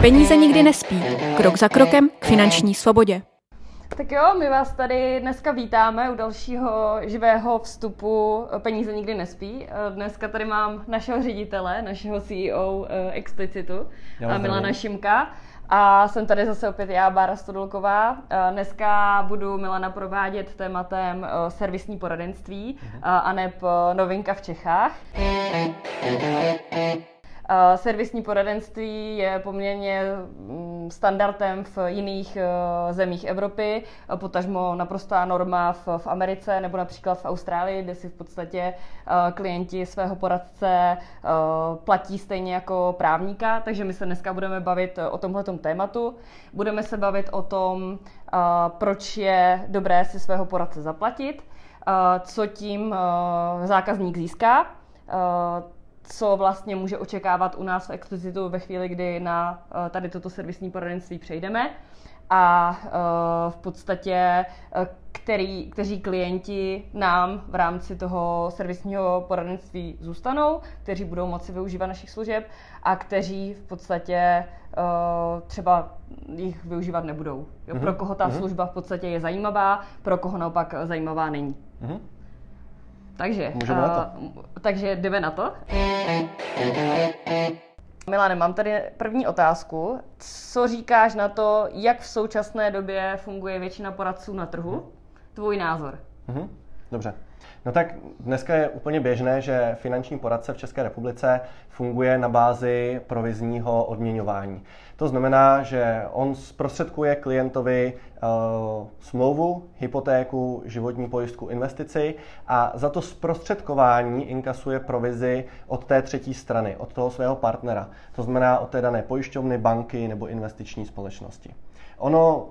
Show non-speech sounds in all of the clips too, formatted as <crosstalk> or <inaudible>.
Peníze nikdy nespí. Krok za krokem k finanční svobodě. Tak jo, my vás tady dneska vítáme u dalšího živého vstupu Peníze nikdy nespí. Dneska tady mám našeho ředitele, našeho CEO eh, Explicitu, Milana Šimka. A jsem tady zase opět já, Bára Stodolková. Dneska budu Milana provádět tématem eh, servisní poradenství uh-huh. a neb novinka v Čechách. Servisní poradenství je poměrně mm, standardem v jiných eh, zemích Evropy, potažmo naprostá norma v, v Americe nebo například v Austrálii, kde si v podstatě eh, klienti svého poradce eh, platí stejně jako právníka, takže my se dneska budeme bavit o tomhletom tématu. Budeme se bavit o tom, proč je dobré si svého poradce zaplatit, co tím zákazník získá, co vlastně může očekávat u nás v Explicitu ve chvíli, kdy na eh, tady toto servisní poradenství přejdeme a eh, v podstatě eh, který, kteří klienti nám v rámci toho servisního poradenství zůstanou, kteří budou moci využívat našich služeb a kteří v podstatě třeba jich využívat nebudou. Jo, pro mhm. koho ta mhm. služba v podstatě je zajímavá, pro koho naopak zajímavá není. Mm-hmm. Takže, Můžeme uh, na to. takže jdeme na to. Milane, mám tady první otázku. Co říkáš na to, jak v současné době funguje většina poradců na trhu? Tvůj názor. Mm-hmm. Dobře. No tak dneska je úplně běžné, že finanční poradce v České republice funguje na bázi provizního odměňování. To znamená, že on zprostředkuje klientovi uh, smlouvu, hypotéku, životní pojistku, investici a za to zprostředkování inkasuje provizi od té třetí strany, od toho svého partnera. To znamená od té dané pojišťovny, banky nebo investiční společnosti. Ono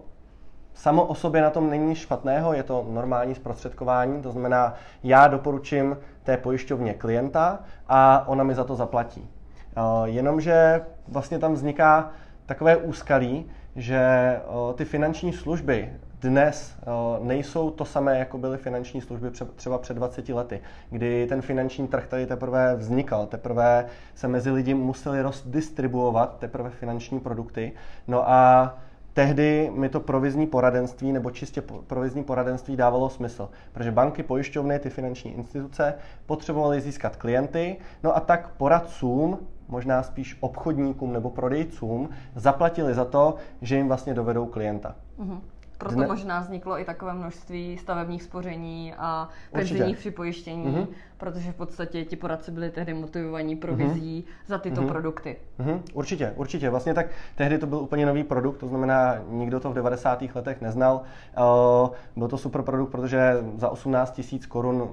samo o sobě na tom není špatného, je to normální zprostředkování, to znamená, já doporučím té pojišťovně klienta a ona mi za to zaplatí. Eh, jenomže vlastně tam vzniká takové úskalí, že eh, ty finanční služby dnes eh, nejsou to samé, jako byly finanční služby třeba před 20 lety, kdy ten finanční trh tady teprve vznikal, teprve se mezi lidi museli rozdistribuovat teprve finanční produkty. No a tehdy mi to provizní poradenství nebo čistě provizní poradenství dávalo smysl, protože banky, pojišťovny, ty finanční instituce potřebovaly získat klienty, no a tak poradcům, možná spíš obchodníkům nebo prodejcům, zaplatili za to, že jim vlastně dovedou klienta. Mm-hmm. Proto Dne... možná vzniklo i takové množství stavebních spoření a penzijních připojištění, mm-hmm. protože v podstatě ti poradci byli tehdy motivovaní provizí mm-hmm. za tyto mm-hmm. produkty. Mm-hmm. Určitě, určitě. Vlastně tak tehdy to byl úplně nový produkt, to znamená, nikdo to v 90. letech neznal. Uh, byl to super produkt, protože za 18 tisíc korun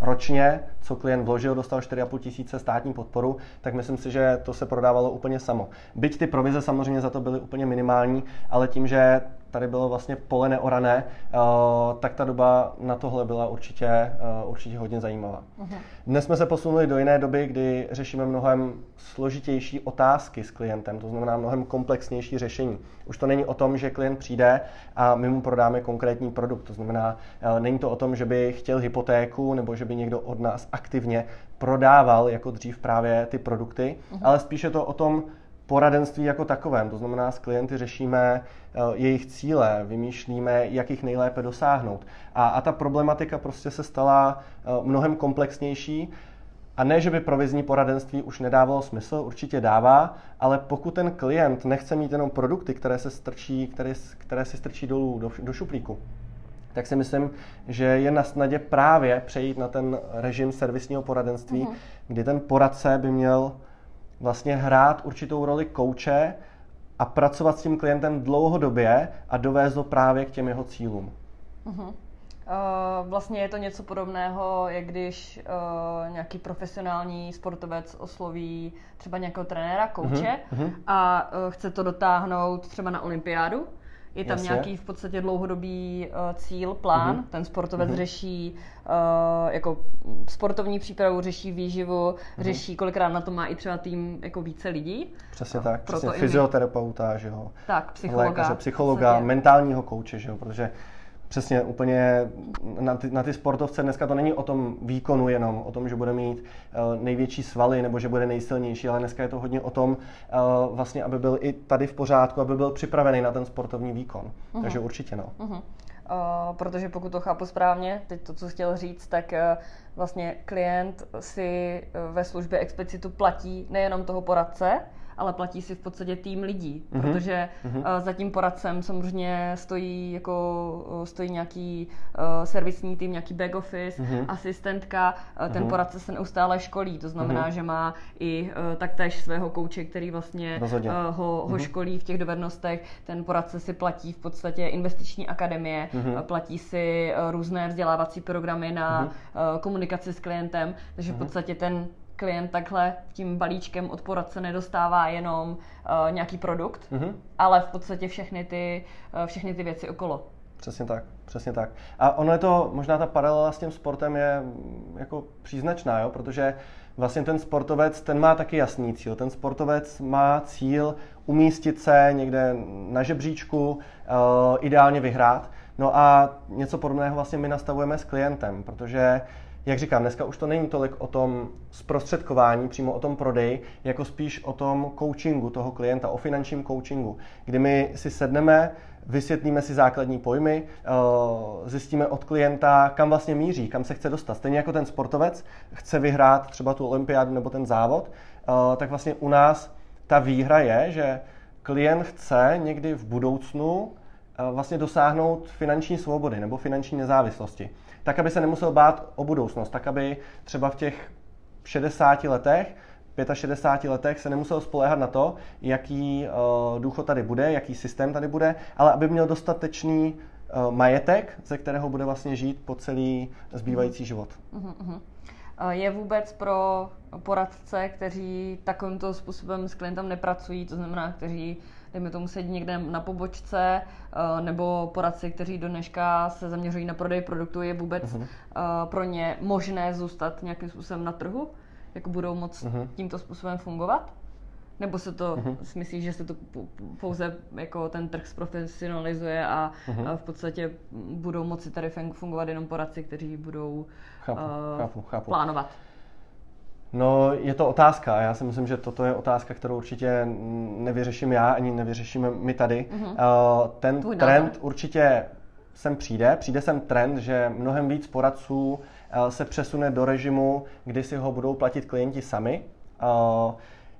ročně, co klient vložil, dostal 4,5 tisíce státní podporu, tak myslím si, že to se prodávalo úplně samo. Byť ty provize samozřejmě za to byly úplně minimální, ale tím, že tady bylo vlastně pole neorané, eh, tak ta doba na tohle byla určitě, eh, určitě hodně zajímavá. Uh-huh. Dnes jsme se posunuli do jiné doby, kdy řešíme mnohem složitější otázky s klientem, to znamená mnohem komplexnější řešení. Už to není o tom, že klient přijde a my mu prodáme konkrétní produkt. To znamená, eh, není to o tom, že by chtěl hypotéku nebo že by někdo od nás aktivně prodával jako dřív právě ty produkty, uh-huh. ale spíše to o tom, poradenství jako takovém. To znamená, s klienty řešíme eh, jejich cíle, vymýšlíme, jak jich nejlépe dosáhnout. A, a ta problematika prostě se stala eh, mnohem komplexnější. A ne, že by provizní poradenství už nedávalo smysl, určitě dává, ale pokud ten klient nechce mít jenom produkty, které se strčí, které, které si strčí dolů do, do šuplíku, tak si myslím, že je na snadě právě přejít na ten režim servisního poradenství, mm-hmm. kdy ten poradce by měl vlastně hrát určitou roli kouče a pracovat s tím klientem dlouhodobě a dovést ho právě k těm jeho cílům. Uh-huh. Uh, vlastně je to něco podobného, jak když uh, nějaký profesionální sportovec osloví třeba nějakého trenéra, kouče uh-huh. a uh, chce to dotáhnout třeba na olympiádu je tam Jasně. nějaký v podstatě dlouhodobý uh, cíl, plán. Uh-huh. Ten sportovec uh-huh. řeší uh, jako sportovní přípravu, řeší výživu, uh-huh. řeší, kolikrát na to má i třeba tým jako více lidí. Přesně tak, Proto přesně fyzioterapeuta, že jo. Tak, psychologa. Lékaře, psychologa, mentálního kouče, že jo, protože Přesně, úplně na ty, na ty sportovce dneska to není o tom výkonu jenom, o tom, že bude mít uh, největší svaly nebo že bude nejsilnější, ale dneska je to hodně o tom, uh, vlastně, aby byl i tady v pořádku, aby byl připravený na ten sportovní výkon. Uh-huh. Takže určitě no. Uh-huh. Uh, protože pokud to chápu správně, teď to, co chtěl říct, tak uh, vlastně klient si ve službě explicitu platí nejenom toho poradce, ale platí si v podstatě tým lidí, mm-hmm. protože mm-hmm. za tím poradcem samozřejmě stojí jako stojí nějaký uh, servisní tým, nějaký back office, mm-hmm. asistentka, ten mm-hmm. poradce se neustále školí, to znamená, mm-hmm. že má i uh, taktéž svého kouče, který vlastně uh, ho, ho mm-hmm. školí v těch dovednostech, ten poradce si platí v podstatě investiční akademie, mm-hmm. platí si uh, různé vzdělávací programy na mm-hmm. uh, komunikaci s klientem, takže mm-hmm. v mhm. podstatě ten klient takhle tím balíčkem od poradce nedostává jenom uh, nějaký produkt, mm-hmm. ale v podstatě všechny ty, uh, všechny ty věci okolo. Přesně tak, přesně tak. A ono je to, možná ta paralela s tím sportem je mm, jako příznačná, jo? protože vlastně ten sportovec, ten má taky jasný cíl. Ten sportovec má cíl umístit se někde na žebříčku, uh, ideálně vyhrát. No a něco podobného vlastně my nastavujeme s klientem, protože jak říkám, dneska už to není tolik o tom zprostředkování, přímo o tom prodeji, jako spíš o tom coachingu toho klienta, o finančním coachingu, kdy my si sedneme, vysvětlíme si základní pojmy, eh, zjistíme od klienta, kam vlastně míří, kam se chce dostat. Stejně jako ten sportovec chce vyhrát třeba tu olympiádu nebo ten závod, eh, tak vlastně u nás ta výhra je, že klient chce někdy v budoucnu eh, vlastně dosáhnout finanční svobody nebo finanční nezávislosti tak aby se nemusel bát o budoucnost, tak aby třeba v těch 60 letech 65 letech se nemusel spoléhat na to, jaký uh, důchod tady bude, jaký systém tady bude, ale aby měl dostatečný uh, majetek, ze kterého bude vlastně žít po celý zbývající život. Uh-huh. Je vůbec pro poradce, kteří takovýmto způsobem s klientem nepracují, to znamená, kteří dejme tomu sedí někde na pobočce, eh, nebo poradci, kteří do dneška se zaměřují na prodej produktů, je vůbec uh-huh. pro ně možné zůstat nějakým způsobem na trhu? Jako budou moc uh-huh. tímto způsobem fungovat? Nebo se to, uh-huh. si myslíš, že se to pouze jako ten trh zprofesionalizuje a, uh-huh. a v podstatě budou moci tady fungovat jenom poradci, kteří budou chápu, uh, chápu, chápu. plánovat? No, je to otázka. Já si myslím, že toto je otázka, kterou určitě nevyřeším já, ani nevyřešíme my tady. Mm-hmm. Ten Tvůj trend názor. určitě sem přijde. Přijde sem trend, že mnohem víc poradců eh, se přesune do režimu, kdy si ho budou platit klienti sami. Eh,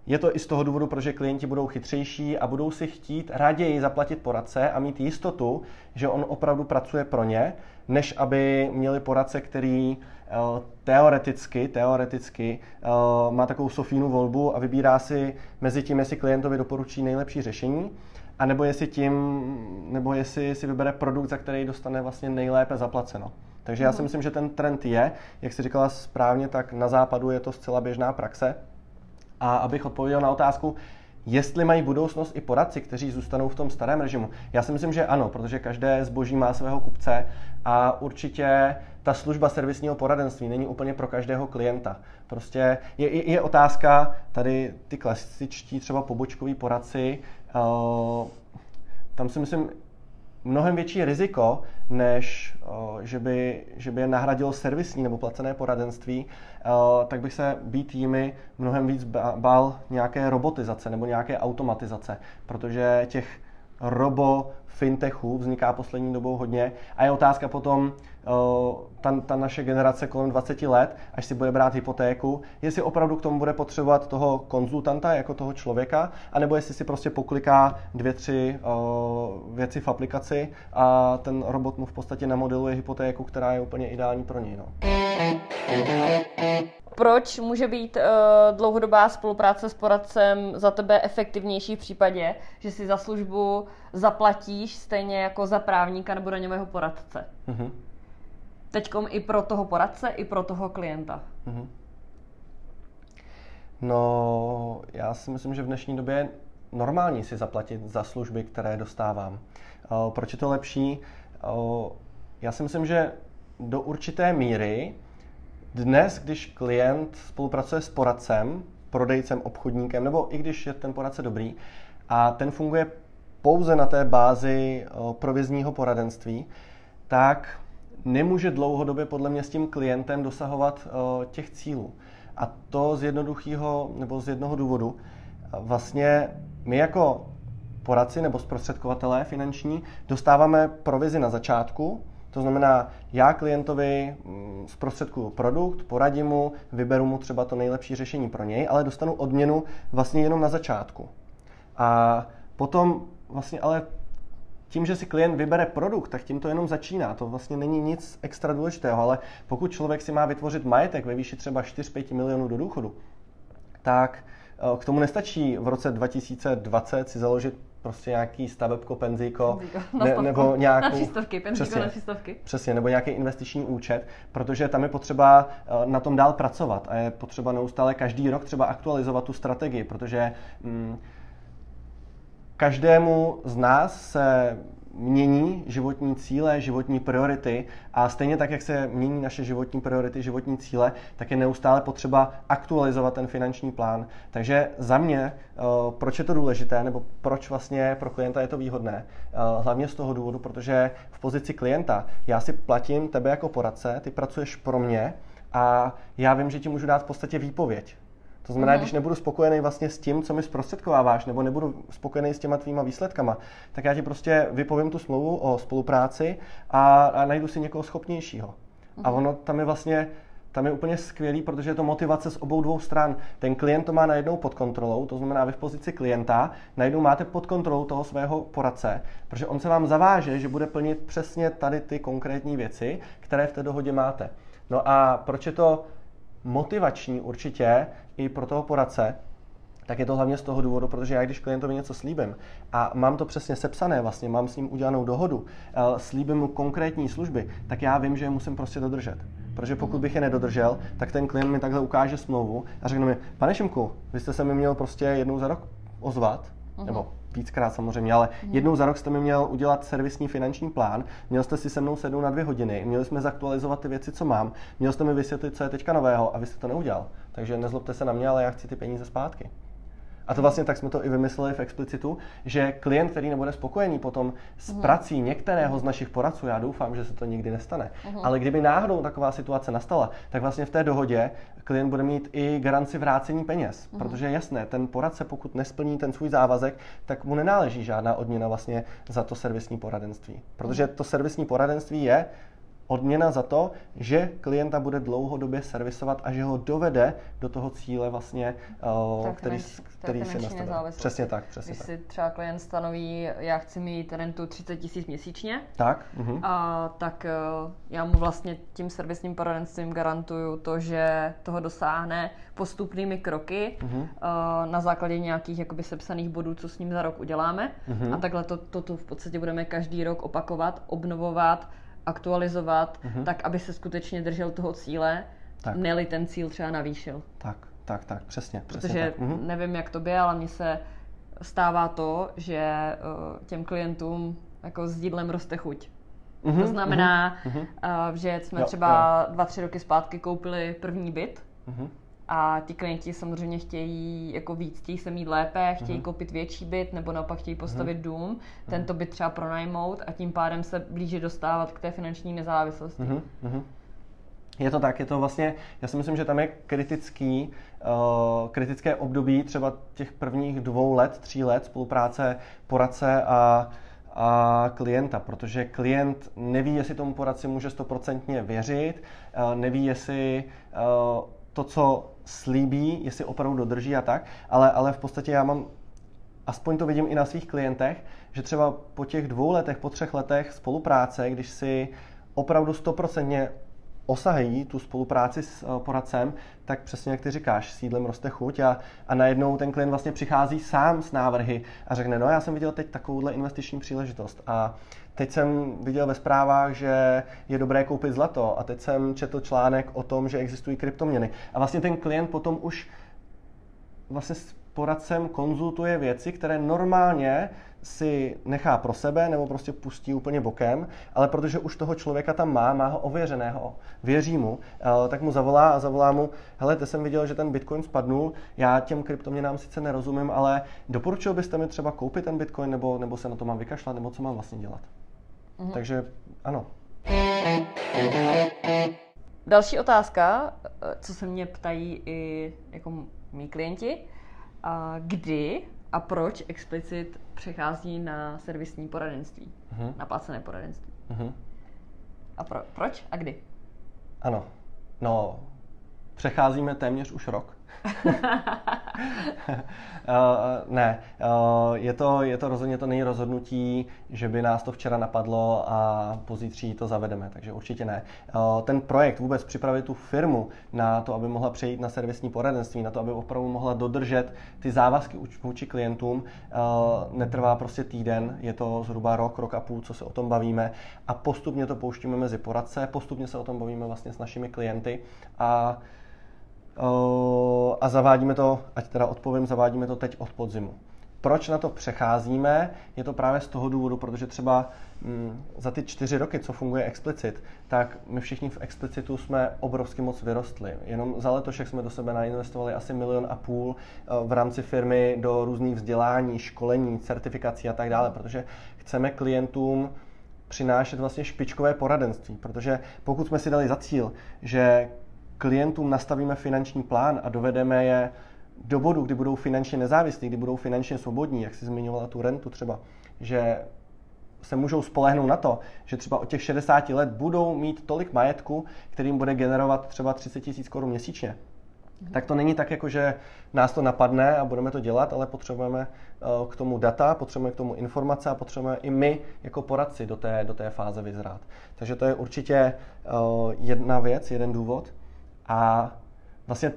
je to i z toho důvodu, protože klienti budou chytřejší a budou si chtít raději zaplatit poradce a mít jistotu, že on opravdu pracuje pro ně, než aby měli poradce, který teoreticky, teoreticky uh, má takovou Sofínu volbu a vybírá si mezi tím, jestli klientovi doporučí nejlepší řešení, a nebo jestli tím, nebo jestli si vybere produkt, za který dostane vlastně nejlépe zaplaceno. Takže já si mhm. myslím, že ten trend je, jak jsi říkala správně, tak na západu je to zcela běžná praxe. A abych odpověděl na otázku, jestli mají budoucnost i poradci, kteří zůstanou v tom starém režimu. Já si myslím, že ano, protože každé zboží má svého kupce a určitě ta služba servisního poradenství není úplně pro každého klienta. Prostě je, je otázka, tady ty klasičtí třeba pobočkoví poradci, uh, tam si myslím, mnohem větší riziko, než uh, že, by, že by je nahradilo servisní nebo placené poradenství, uh, tak bych se být jimi mnohem víc bál nějaké robotizace nebo nějaké automatizace, protože těch robo fintechů vzniká poslední dobou hodně a je otázka potom, ta, ta naše generace kolem 20 let, až si bude brát hypotéku, jestli opravdu k tomu bude potřebovat toho konzultanta jako toho člověka, anebo jestli si prostě pokliká dvě, tři uh, věci v aplikaci a ten robot mu v podstatě namodeluje hypotéku, která je úplně ideální pro něj. No. Proč může být uh, dlouhodobá spolupráce s poradcem za tebe efektivnější v případě, že si za službu zaplatíš stejně jako za právníka nebo daňového poradce? Mm-hmm. Teďkom i pro toho poradce, i pro toho klienta. Mm-hmm. No, já si myslím, že v dnešní době je normální si zaplatit za služby, které dostávám. Uh, proč je to lepší? Uh, já si myslím, že do určité míry dnes, když klient spolupracuje s poradcem, prodejcem, obchodníkem, nebo i když je ten poradce dobrý, a ten funguje pouze na té bázi provizního poradenství, tak nemůže dlouhodobě podle mě s tím klientem dosahovat uh, těch cílů. A to z jednoduchého nebo z jednoho důvodu. Vlastně my jako poradci nebo zprostředkovatelé finanční dostáváme provizi na začátku, to znamená, já klientovi mm, zprostředkuju produkt, poradím mu, vyberu mu třeba to nejlepší řešení pro něj, ale dostanu odměnu vlastně jenom na začátku. A potom vlastně ale tím, že si klient vybere produkt, tak tím to jenom začíná. To vlastně není nic extra důležitého, ale pokud člověk si má vytvořit majetek ve výši třeba 4-5 milionů do důchodu, tak eh, k tomu nestačí v roce 2020 si založit prostě nějaký stavebko, penzíko, ne, nebo nějakou... Na přístavky, penzíko přesně, na přístavky. Přesně, nebo nějaký investiční účet, protože tam je potřeba eh, na tom dál pracovat a je potřeba neustále každý rok třeba aktualizovat tu strategii, protože mm, každému z nás se mění životní cíle, životní priority a stejně tak, jak se mění naše životní priority, životní cíle, tak je neustále potřeba aktualizovat ten finanční plán. Takže za mě, eh, proč je to důležité, nebo proč vlastně pro klienta je to výhodné? Eh, hlavně z toho důvodu, protože v pozici klienta já si platím tebe jako poradce, ty pracuješ pro mě a já vím, že ti můžu dát v podstatě výpověď. To znamená, mm-hmm. když nebudu spokojený vlastně s tím, co mi zprostředkováváš, nebo nebudu spokojený s těma tvýma výsledkama, tak já ti prostě vypovím tu smlouvu o spolupráci a, a najdu si někoho schopnějšího. Mm-hmm. A mhm. ono tam je vlastně tam je úplně skvělý, protože je to motivace z obou dvou stran. Ten klient to má najednou pod kontrolou, to znamená, vy v pozici klienta najednou máte pod kontrolou toho svého poradce, protože on se vám zaváže, že bude plnit přesně tady ty konkrétní věci, které v té dohodě máte. No a proč je to motivační určitě i pro toho poradce, tak je to hlavně z toho důvodu, protože já když klientovi něco slíbím a mám to přesně sepsané, vlastně mám s ním udělanou dohodu, eh, slíbím mu konkrétní služby, tak já vím, že je musím prostě dodržet. Protože pokud bych je nedodržel, tak ten klient mi takhle ukáže smlouvu a řekne mi, pane Šimku, vy jste se mi měl prostě jednou za rok ozvat, uh-huh. nebo víckrát samozřejmě, ale uh-huh. jednou za rok jste mi měl udělat servisní finanční plán, měl jste si se mnou sednout na dvě hodiny, měli jsme zaktualizovat ty věci, co mám, měl jste mi vysvětlit, co je teďka nového a vy jste to neudělal. Takže nezlobte se na mě, ale já chci ty peníze zpátky. A to vlastně tak jsme to i vymysleli v explicitu, že klient, který nebude spokojený potom s mhm. prací některého z našich poradců, já doufám, že se to nikdy nestane, uh-huh. ale kdyby náhodou taková situace nastala, tak vlastně v té dohodě klient bude mít i garanci vrácení peněz, uh-huh. protože je jasné, ten poradce, pokud nesplní ten svůj závazek, tak mu nenáleží žádná odměna vlastně za to servisní poradenství. Protože to servisní poradenství je odměna za to, že klienta bude dlouhodobě servisovat a že ho dovede do toho cíle vlastně, uh, který, který si nastavil. Přesně tak, přesně Když tak. si třeba klient stanoví, já chci mít rentu 30 tisíc měsíčně, tak, uh-huh. a, tak uh, já mu vlastně tím servisním poradenstvím garantuju to, že toho dosáhne postupnými kroky uh-huh. uh, na základě nějakých jakoby sepsaných bodů, co s ním za rok uděláme. Uh-huh. A takhle to, to, to v podstatě budeme každý rok opakovat, obnovovat, aktualizovat, uh-huh. tak aby se skutečně držel toho cíle, tak. neli ten cíl třeba navýšil. Tak, tak, tak, přesně. přesně Protože tak. Uh-huh. nevím, jak to by, ale mně se stává to, že uh, těm klientům jako s jídlem roste chuť. Uh-huh, to znamená, uh, že jsme jo, třeba jo. dva, tři roky zpátky koupili první byt uh-huh. A ti klienti samozřejmě chtějí jako víc, chtějí se mít lépe, chtějí uh-huh. koupit větší byt nebo naopak chtějí postavit uh-huh. dům, tento byt třeba pronajmout a tím pádem se blíže dostávat k té finanční nezávislosti. Uh-huh. Je to tak, je to vlastně, já si myslím, že tam je kritický, uh, kritické období třeba těch prvních dvou let, tří let spolupráce poradce a, a klienta, protože klient neví, jestli tomu poradci může stoprocentně věřit, uh, neví, jestli uh, to, co slíbí, jestli opravdu dodrží a tak, ale, ale v podstatě já mám aspoň to vidím i na svých klientech, že třeba po těch dvou letech, po třech letech spolupráce, když si opravdu stoprocentně osahají tu spolupráci s eh, poradcem, tak přesně jak ty říkáš, sídlem roste chuť a, a najednou ten klient vlastně přichází sám s návrhy a řekne, no já jsem viděl teď takovouhle investiční příležitost a teď jsem viděl ve zprávách, že je dobré koupit zlato a teď jsem četl článek o tom, že existují kryptoměny. A vlastně ten klient potom už vlastně s poradcem konzultuje věci, které normálně si nechá pro sebe nebo prostě pustí úplně bokem, ale protože už toho člověka tam má, má ho ověřeného, věří mu, eh, tak mu zavolá a zavolá mu, hele, teď jsem viděl, že ten Bitcoin spadnul, já těm kryptoměnám sice nerozumím, ale doporučil byste mi třeba koupit ten Bitcoin nebo, nebo se na to mám vykašlat, nebo co mám vlastně dělat. Mhm. Takže ano, Další otázka, co se mě ptají i jako mý klienti, a kdy a proč explicit přechází na servisní poradenství, uh-huh. na placené poradenství. Uh-huh. A pro, proč a kdy? Ano, no, přecházíme téměř už rok. Uh, ne, uh, je, to, je to rozhodně to není rozhodnutí, že by nás to včera napadlo a pozítří to zavedeme, takže určitě ne. Uh, ten projekt vůbec připravit tu firmu na to, aby mohla přejít na servisní poradenství, na to, aby opravdu mohla dodržet ty závazky vůči klientům, netrvá prostě týden, je to zhruba rok, rok a půl, co se o tom bavíme a postupně to pouštíme mezi poradce, postupně se o tom bavíme vlastně s našimi klienty a a zavádíme to, ať teda odpovím, zavádíme to teď od podzimu. Proč na to přecházíme? Je to právě z toho důvodu, protože třeba mm, za ty čtyři roky, co funguje Explicit, tak my všichni v Explicitu jsme obrovsky moc vyrostli. Jenom za letošek jsme do sebe nainvestovali asi milion a půl v rámci firmy do různých vzdělání, školení, certifikací a tak dále, protože chceme klientům přinášet vlastně špičkové poradenství, protože pokud jsme si dali za cíl, že klientům nastavíme finanční plán a dovedeme je do bodu, kdy budou finančně nezávislí, kdy budou finančně svobodní, jak si zmiňovala tu rentu třeba, že se můžou spolehnout na to, že třeba od těch 60 let budou mít tolik majetku, kterým bude generovat třeba 30 tisíc korun měsíčně. Tak to není tak, jako že nás to napadne a budeme to dělat, ale potřebujeme eh, k tomu data, potřebujeme k tomu informace a potřebujeme i my jako poradci do té, do té fáze vyzrát. Takže to je určitě eh, jedna věc, jeden důvod. A vlastně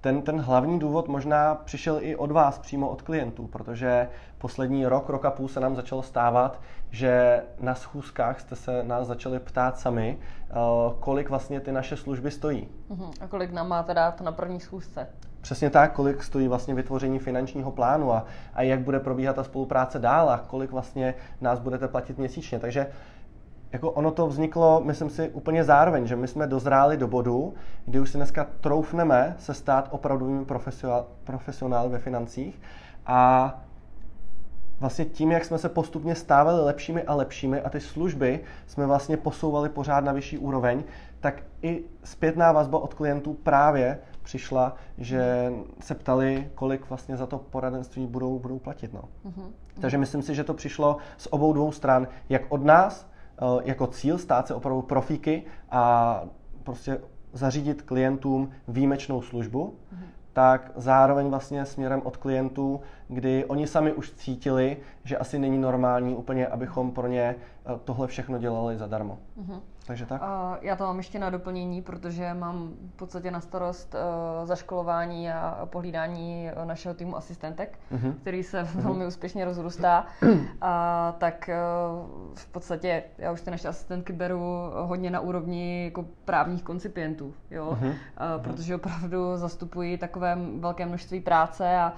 ten, ten hlavní důvod možná přišel i od vás, přímo od klientů, protože poslední rok, rok a půl se nám začalo stávat, že na schůzkách jste se nás začali ptát sami, eh, kolik vlastně ty naše služby stojí. Uh-huh. A kolik nám máte dát na první schůzce? Přesně tak, kolik stojí vlastně vytvoření finančního plánu a, a jak bude probíhat ta spolupráce dál a kolik vlastně nás budete platit měsíčně. Takže jako ono to vzniklo, myslím si, úplně zároveň, že my jsme dozráli do bodu, kdy už si dneska troufneme se stát opravdovými profesionály ve financích a vlastně tím, jak jsme se postupně stávali lepšími a lepšími a ty služby jsme vlastně posouvali pořád na vyšší úroveň, tak i zpětná vazba od klientů právě přišla, že se ptali, kolik vlastně za to poradenství budou, budou platit. No. Uh-huh. Takže myslím si, že to přišlo z obou dvou stran, jak od nás, jako cíl stát se opravdu profíky a prostě zařídit klientům výjimečnou službu, mm-hmm. tak zároveň vlastně směrem od klientů, kdy oni sami už cítili, že asi není normální úplně, abychom pro ně eh, tohle všechno dělali zadarmo. Mm-hmm. Takže tak? Já to mám ještě na doplnění, protože mám v podstatě na starost uh, zaškolování a pohlídání našeho týmu asistentek, uh-huh. který se uh-huh. velmi úspěšně rozrůstá. <clears throat> a, tak uh, v podstatě já už ty naše asistentky beru hodně na úrovni jako právních koncipientů, jo? Uh, protože opravdu zastupují takové velké množství práce a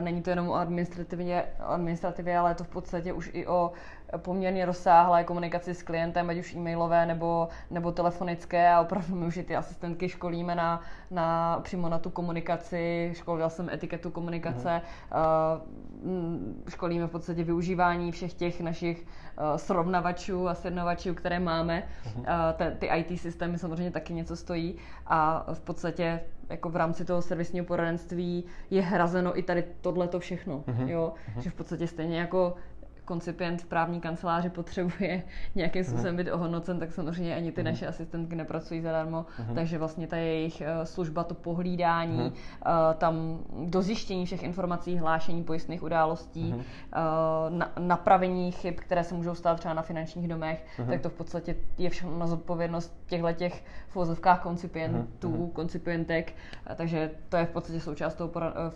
Není to jenom o administrativě, administrativě, ale je to v podstatě už i o poměrně rozsáhlé komunikaci s klientem, ať už e-mailové nebo, nebo telefonické a opravdu my už i ty asistentky školíme na, na, přímo na tu komunikaci, školila jsem etiketu komunikace, uh, školíme v podstatě využívání všech těch našich uh, srovnavačů a sjednovačů, které máme. Te, ty IT systémy samozřejmě taky něco stojí a v podstatě jako v rámci toho servisního poradenství je hrazeno i tady tohleto všechno, uh-huh. jo, uh-huh. že v podstatě stejně jako koncipient v právní kanceláři potřebuje <laughs> nějakým způsobem být ohodnocen, tak samozřejmě ani ty naše asistentky nepracují zadarmo, takže vlastně ta jejich eh, služba, to pohlídání, eh, tam dozjištění všech informací, hlášení pojistných událostí, eh, napravení chyb, které se můžou stát třeba na finančních domech, tak to v podstatě je všechno na zodpovědnost těchto těch v vozovkách koncipientů, koncipientek, takže to je v podstatě součást toho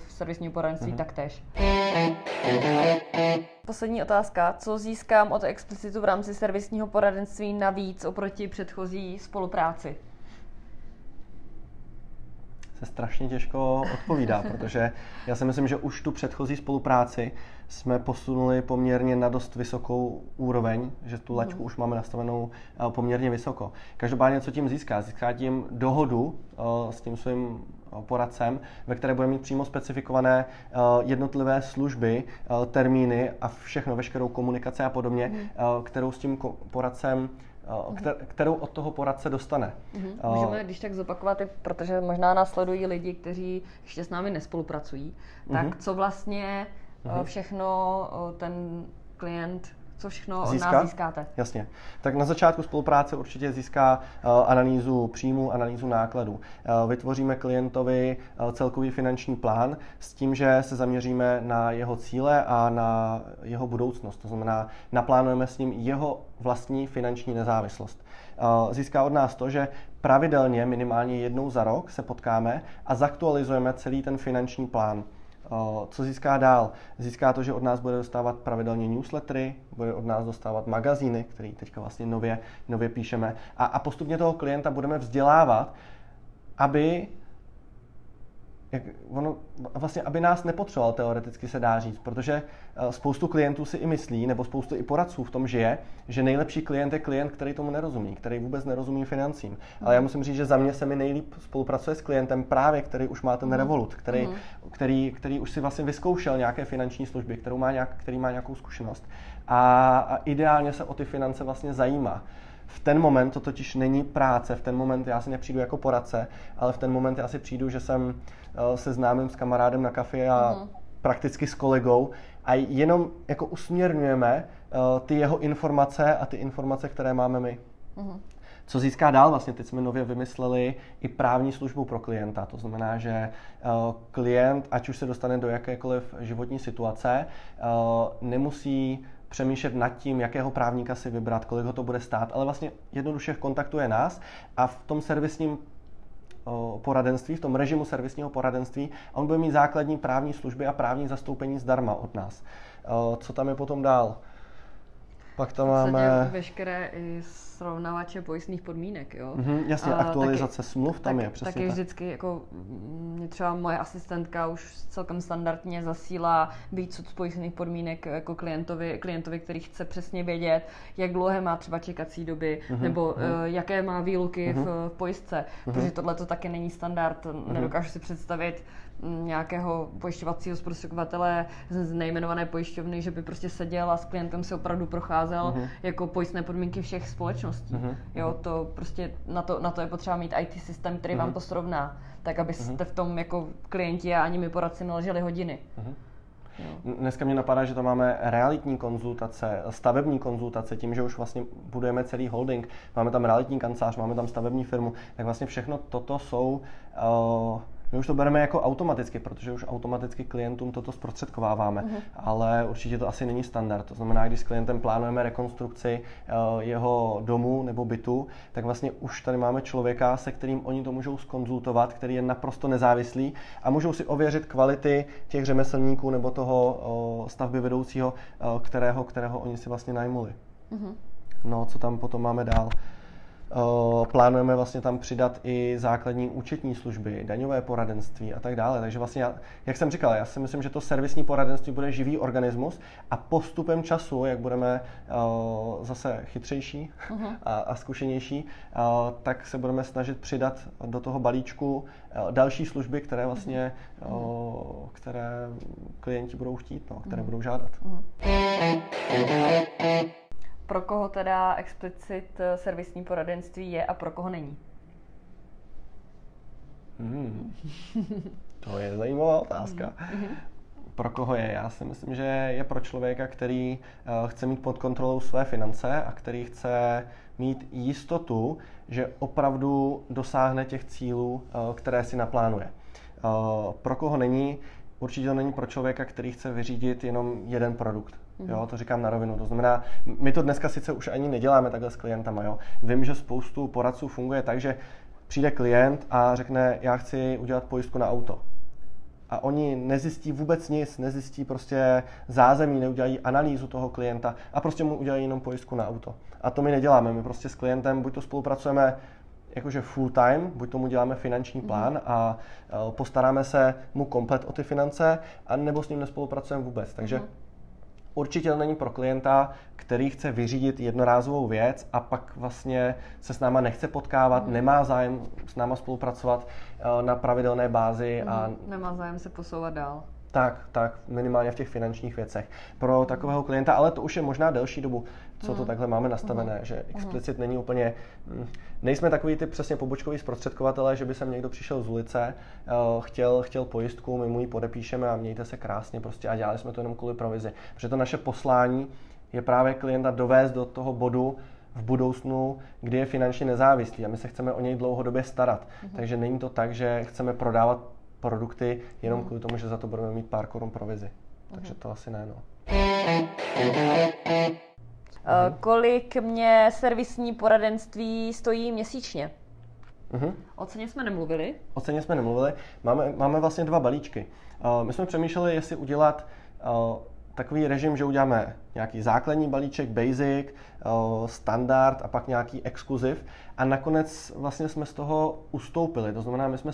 servisního poradenství taktéž. Poslední otázka. Co získám od Explicitu v rámci servisního poradenství navíc oproti předchozí spolupráci? Se strašně těžko odpovídá, <laughs> protože já si myslím, že už tu předchozí spolupráci jsme posunuli poměrně na dost vysokou úroveň, že tu laťku mm. už máme nastavenou eh, poměrně vysoko. Každopádně, co tím získá? Získá tím dohodu eh, s tím svým eh, poradcem, ve které bude mít přímo specifikované jednotlivé služby, termíny a všechno, veškerou komunikaci a podobně, mm. kterou s tím poradcem kterou od toho poradce dostane. Mm-hmm. Můžeme když tak zopakovat, protože možná následují lidi, kteří ještě s námi nespolupracují, tak mm-hmm. co vlastně mm-hmm. všechno ten klient co všechno Získá? od nás získáte. Jasně. Tak na začátku spolupráce určitě získá uh, analýzu příjmu, analýzu nákladů. Uh, vytvoříme klientovi uh, celkový finanční plán s tím, že se zaměříme na jeho cíle a na jeho budoucnost. To znamená, naplánujeme s ním jeho vlastní finanční nezávislost. Získá od nás to, že pravidelně, minimálně jednou za rok, se potkáme a zaktualizujeme celý ten finanční plán. Co získá dál? Získá to, že od nás bude dostávat pravidelně newslettery, bude od nás dostávat magazíny, které teďka vlastně nově, nově píšeme. A, a postupně toho klienta budeme vzdělávat, aby jak ono, vlastně, aby nás nepotřeboval, teoreticky se dá říct, protože eh, spoustu klientů si i myslí, nebo spoustu i poradců v tom žije, že nejlepší klient je klient, který tomu nerozumí, který vůbec nerozumí financím. Ale já musím říct, že za mě se mi nejlíp spolupracuje s klientem právě, který už má ten mhm. revolut, který, mm. který, který už si vlastně vyzkoušel nějaké finanční služby, kterou má nějak, který má nějakou zkušenost a, a ideálně se o ty finance vlastně zajímá. V ten moment to totiž není práce, v ten moment já si nepřijdu jako poradce, ale v ten moment já si přijdu, že jsem eh, se známým s kamarádem na kafe a mm. prakticky s kolegou a jenom jako usměrňujeme uh, ty jeho informace a ty informace, které máme my. Mm. Co získá dál? Vlastně teď jsme nově vymysleli i právní službu pro klienta. To znamená, že uh, klient, ať už se dostane do jakékoliv životní situace, nemusí přemýšlet nad tím, jakého právníka si vybrat, kolik ho to bude stát, ale vlastně jednoduše kontaktuje nás a v tom servisním poradenství, v tom režimu servisního poradenství, on bude mít základní právní služby a právní zastoupení zdarma od nás. Co tam je potom dál? Pak tam máme... veškeré i srovnávače pojistných podmínek, jo. Mm-hmm, jasně, a aktualizace taky, smluv tam tak, je, přesně taky tak. vždycky, jako mě třeba moje asistentka už celkem standardně zasílá víc od pojistných podmínek jako klientovi, klientovi, který chce přesně vědět, jak dlouhé má třeba čekací doby, mm-hmm, nebo mm-hmm. Uh, jaké má výluky mm-hmm. v, v pojistce, mm-hmm. protože tohle to taky není standard, mm-hmm. nedokážu si představit, nějakého pojišťovacího zprostředkovatele z nejmenované pojišťovny, že by prostě seděl a s klientem se opravdu procházel uh-huh. jako pojistné podmínky všech společností. Uh-huh. Jo, to prostě na to, na to je potřeba mít IT systém, který uh-huh. vám to srovná, tak abyste uh-huh. v tom jako klienti a ani my poradci neleželi hodiny. Uh-huh. Jo. Dneska mě napadá, že to máme realitní konzultace, stavební konzultace, tím, že už vlastně budujeme celý holding, máme tam realitní kancelář, máme tam stavební firmu, tak vlastně všechno toto jsou uh, my už to bereme jako automaticky, protože už automaticky klientům toto zprostředkováváme, uh-huh. ale určitě to asi není standard. To znamená, když s klientem plánujeme rekonstrukci uh, jeho domu nebo bytu, tak vlastně už tady máme člověka, se kterým oni to můžou skonzultovat, který je naprosto nezávislý a můžou si ověřit kvality těch řemeslníků nebo toho uh, stavby vedoucího, uh, kterého, kterého oni si vlastně najmuli. Uh-huh. No, co tam potom máme dál? Plánujeme vlastně tam přidat i základní účetní služby, daňové poradenství a tak dále. Takže vlastně, já, jak jsem říkal, já si myslím, že to servisní poradenství bude živý organismus a postupem času, jak budeme uh, zase chytřejší uh-huh. <laughs> a, a zkušenější, uh, tak se budeme snažit přidat do toho balíčku uh, další služby, které vlastně, uh, které klienti budou chtít, no, které uh-huh. budou žádat. Uh-huh. Pro koho teda explicit eh, servisní poradenství je a pro koho není? Hmm. <laughs> To je zajímavá otázka. Mm-hmm. Pro koho je? Já si myslím, že je pro člověka, který uh, chce mít pod kontrolou své finance a který chce mít jistotu, že opravdu dosáhne těch cílů, uh, které si naplánuje. Pro koho není? Určitě to není pro člověka, který chce vyřídit jenom jeden produkt. Mm-hmm. Jo, to říkám na rovinu. To znamená, my to dneska sice už ani neděláme takhle s klientama. Jo. Vím, že spoustu poradců funguje tak, že přijde klient a řekne, já chci udělat pojistku na auto. A oni nezjistí vůbec nic, nezjistí prostě zázemí, neudělají analýzu toho klienta a prostě mu udělají jenom pojistku na auto. A to my neděláme. My prostě s klientem buď to spolupracujeme jakože full time, buď tomu děláme finanční mhm. plán a postaráme se mu komplet o ty finance, a nebo s ním nespolupracujeme vůbec. Takže mm určitě to není pro klienta, který chce vyřídit jednorázovou věc a pak vlastně se s náma nechce potkávat, mm. nemá zájem s náma spolupracovat eh, na pravidelné bázi. Mm. A... Nemá zájem se posouvat dál. Tak, tak, minimálně v těch finančních věcech. Pro takového klienta, ale to už je možná delší dobu, co to mm. takhle máme nastavené, mm. že explicit mm. není úplně, mm, nejsme takový ty přesně pobočkový zprostředkovatele, že by sem někdo přišel z ulice, uh, chtěl, chtěl pojistku, my mu ji podepíšeme a mějte se krásně prostě a dělali jsme to jenom kvůli provizi. Protože to naše poslání je právě klienta dovést do toho bodu, v budoucnu, kdy je finančně nezávislý a my se chceme o něj dlouhodobě starat. Mm. Takže není to tak, že chceme prodávat produkty jenom kvůli tomu, že za to budeme mít pár korun provizi. Takže to asi ne, no. Uh, kolik mě servisní poradenství stojí měsíčně? Uh-huh. O ceně jsme nemluvili. O ceně jsme nemluvili. Máme, máme vlastně dva balíčky. Uh, my jsme přemýšleli, jestli udělat uh, takový režim, že uděláme nějaký základní balíček, basic, standard a pak nějaký exkluziv. A nakonec vlastně jsme z toho ustoupili. To znamená, my jsme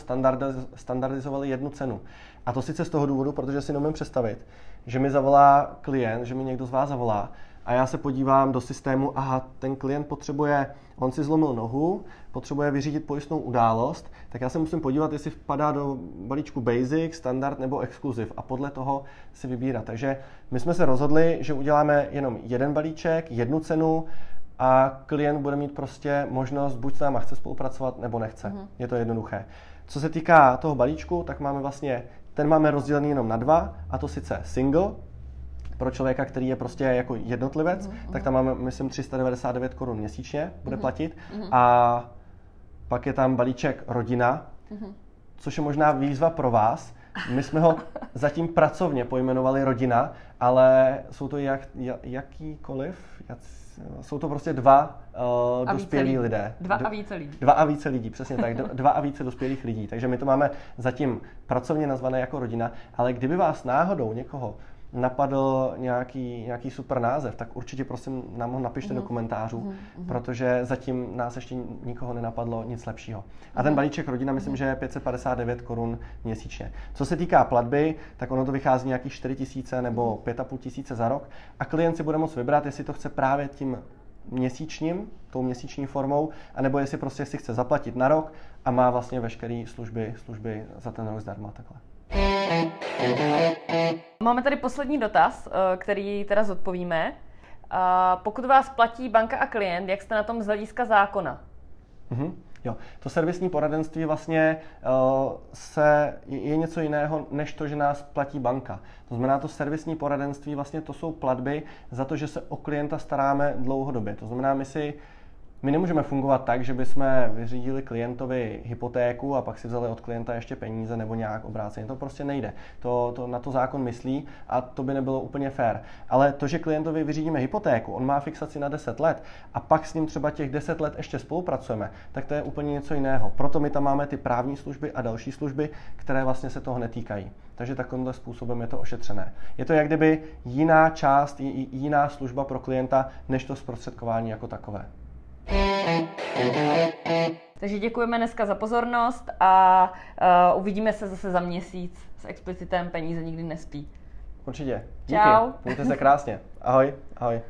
standardizovali jednu cenu. A to sice z toho důvodu, protože si nemůžu představit, že mi zavolá klient, že mi někdo z vás zavolá a já se podívám do systému, aha, ten klient potřebuje, on si zlomil nohu, potřebuje vyřídit pojistnou událost, tak já se musím podívat, jestli vpadá do balíčku Basic, Standard nebo Exclusive a podle toho si vybírat. Takže my jsme se rozhodli, že uděláme jenom jeden balíček, jednu cenu a klient bude mít prostě možnost buď s náma chce spolupracovat nebo nechce. Mm-hmm. Je to jednoduché. Co se týká toho balíčku, tak máme vlastně, ten máme rozdělený jenom na dva, a to sice single, pro člověka, který je prostě jako jednotlivec, mm-hmm. tak tam máme, myslím, 399 korun měsíčně bude mm-hmm. platit. Mm-hmm. A pak je tam balíček rodina, mm-hmm. což je možná výzva pro vás. My jsme ho <laughs> zatím pracovně pojmenovali rodina, ale jsou to jak, jakýkoliv, jak, jsou to prostě dva uh, dospělí lidé. Dva a více lidí. Dva a více lidí, přesně tak. Dva a více dospělých lidí. Takže my to máme zatím pracovně nazvané jako rodina, ale kdyby vás náhodou někoho napadl nějaký, nějaký super název, tak určitě prosím nám ho napište mm. do komentářů, mm. protože zatím nás ještě nikoho nenapadlo nic lepšího. A ten mhm. balíček rodina myslím, mm. že je 559 korun měsíčně. Co se týká platby, tak ono to vychází nějakých 4 tisíce nebo 5,5 mhm. tisíce za rok a klient si bude moct vybrat, jestli to chce právě tím měsíčním, tou měsíční formou, anebo jestli prostě si chce zaplatit na rok a má vlastně veškeré služby, služby za ten rok zdarma takhle. Máme tady poslední dotaz, eh, který teda zodpovíme. Pokud vás platí banka a klient, jak jste na tom z hlediska zákona? Mm-hmm. Jo, to servisní poradenství vlastně uh, se, je něco jiného, než to, že nás platí banka. To znamená, to servisní poradenství vlastně to jsou platby za to, že se o klienta staráme dlouhodobě. To znamená, my si my nemůžeme fungovat tak, že bychom vyřídili klientovi hypotéku a pak si vzali od klienta ještě peníze nebo nějak obráceně. To prostě nejde. To, to na to zákon myslí a to by nebylo úplně fér. Ale to, že klientovi vyřídíme hypotéku, on má fixaci na 10 let a pak s ním třeba těch 10 let ještě spolupracujeme, tak to je úplně něco jiného. Proto my tam máme ty právní služby a další služby, které vlastně se toho netýkají. Takže takovýmhle způsobem je to ošetřené. Je to jak kdyby jiná část, jiná služba pro klienta, než to zprostředkování jako takové. Takže děkujeme dneska za pozornost a uh, uvidíme se zase za měsíc s explicitem Peníze nikdy nespí. Určitě. Díky. Čau. Mějte se krásně. Ahoj. Ahoj.